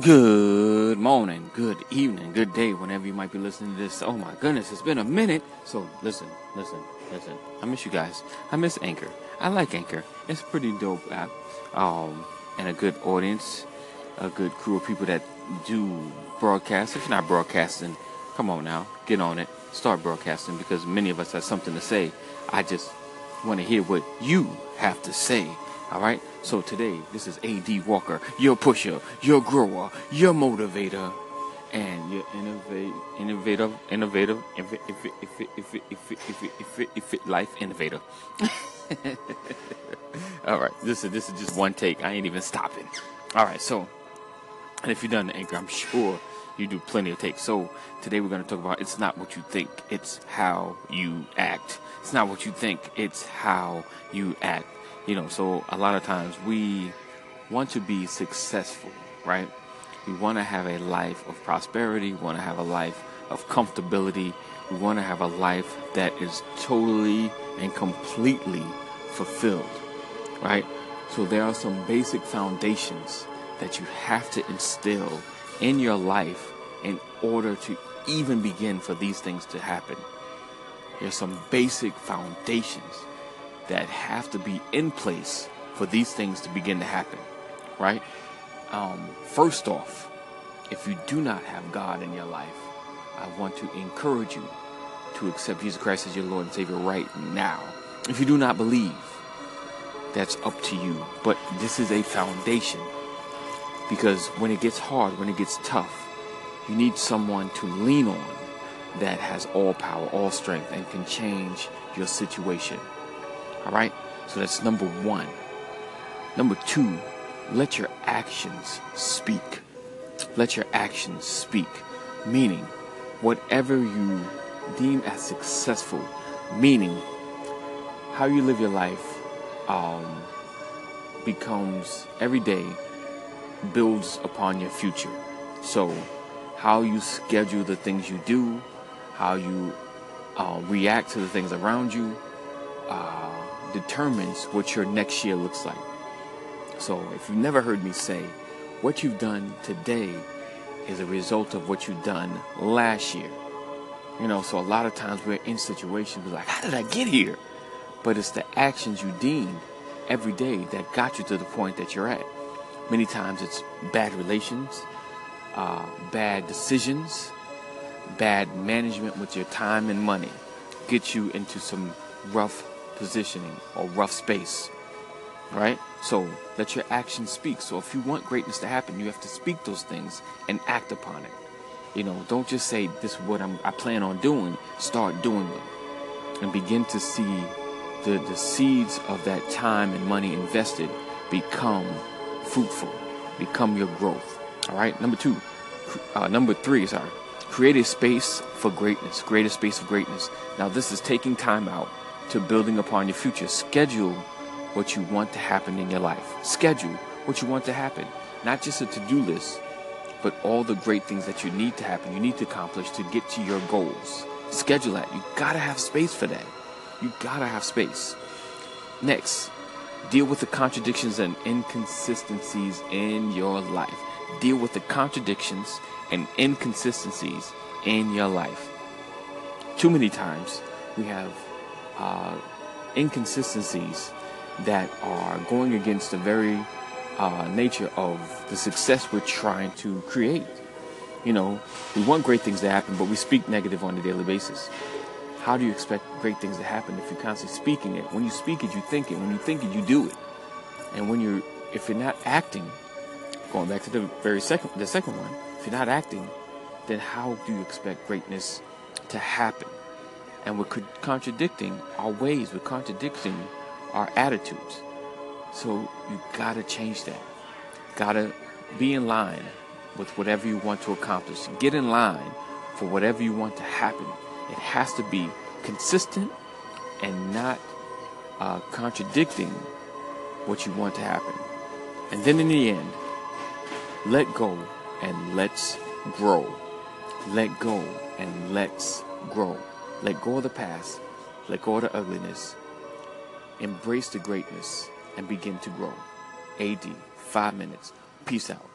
Good morning, good evening, good day, whenever you might be listening to this. Oh my goodness, it's been a minute. So listen, listen, listen. I miss you guys. I miss Anchor. I like Anchor. It's a pretty dope app. Um, and a good audience, a good crew of people that do broadcast. If you're not broadcasting, come on now, get on it. Start broadcasting because many of us have something to say. I just want to hear what you have to say. All right. So today, this is AD Walker, your pusher, your grower, your motivator, and your innovate, innovative, innovative, if it, if it, if it, if it, if it, if it, if it, if it life innovator. All right. This is this is just one take. I ain't even stopping. All right. So, and if you've done the anchor, I'm sure you do plenty of takes. So today we're going to talk about it's not what you think, it's how you act. It's not what you think, it's how you act. You know, so a lot of times we want to be successful, right? We want to have a life of prosperity, we want to have a life of comfortability, we want to have a life that is totally and completely fulfilled, right? So there are some basic foundations that you have to instill in your life in order to even begin for these things to happen. There's some basic foundations that have to be in place for these things to begin to happen, right? Um, first off, if you do not have God in your life, I want to encourage you to accept Jesus Christ as your Lord and Savior right now. If you do not believe, that's up to you. But this is a foundation because when it gets hard, when it gets tough, you need someone to lean on that has all power, all strength, and can change your situation. All right? So that's number one. Number two, let your actions speak. Let your actions speak. Meaning, whatever you deem as successful, meaning how you live your life um, becomes every day builds upon your future. So, how you schedule the things you do, how you uh, react to the things around you, uh, determines what your next year looks like. So if you've never heard me say, what you've done today is a result of what you've done last year. You know, so a lot of times we're in situations we're like, how did I get here? But it's the actions you deemed every day that got you to the point that you're at. Many times it's bad relations, uh, bad decisions, bad management with your time and money get you into some rough positioning or rough space. Right? So let your actions speak. So if you want greatness to happen, you have to speak those things and act upon it. You know, don't just say this is what I'm, I plan on doing. Start doing them, and begin to see the the seeds of that time and money invested become fruitful, become your growth. All right. Number two, uh, number three, sorry, create a space for greatness. Create a space for greatness. Now this is taking time out to building upon your future. Schedule what you want to happen in your life. Schedule what you want to happen. Not just a to do list, but all the great things that you need to happen, you need to accomplish to get to your goals. Schedule that. You gotta have space for that. You gotta have space. Next, deal with the contradictions and inconsistencies in your life. Deal with the contradictions and inconsistencies in your life. Too many times we have uh, inconsistencies that are going against the very uh, nature of the success we're trying to create. You know, we want great things to happen, but we speak negative on a daily basis. How do you expect great things to happen if you're constantly speaking it? When you speak it, you think it. When you think it, you do it. And when you're, if you're not acting, going back to the very second, the second one, if you're not acting, then how do you expect greatness to happen? And we're contradicting our ways, we're contradicting our attitudes. So you gotta change that. Gotta be in line with whatever you want to accomplish. Get in line for whatever you want to happen. It has to be consistent and not uh, contradicting what you want to happen. And then in the end, let go and let's grow. Let go and let's grow. Let go of the past. Let go of the ugliness. Embrace the greatness and begin to grow. AD, five minutes. Peace out.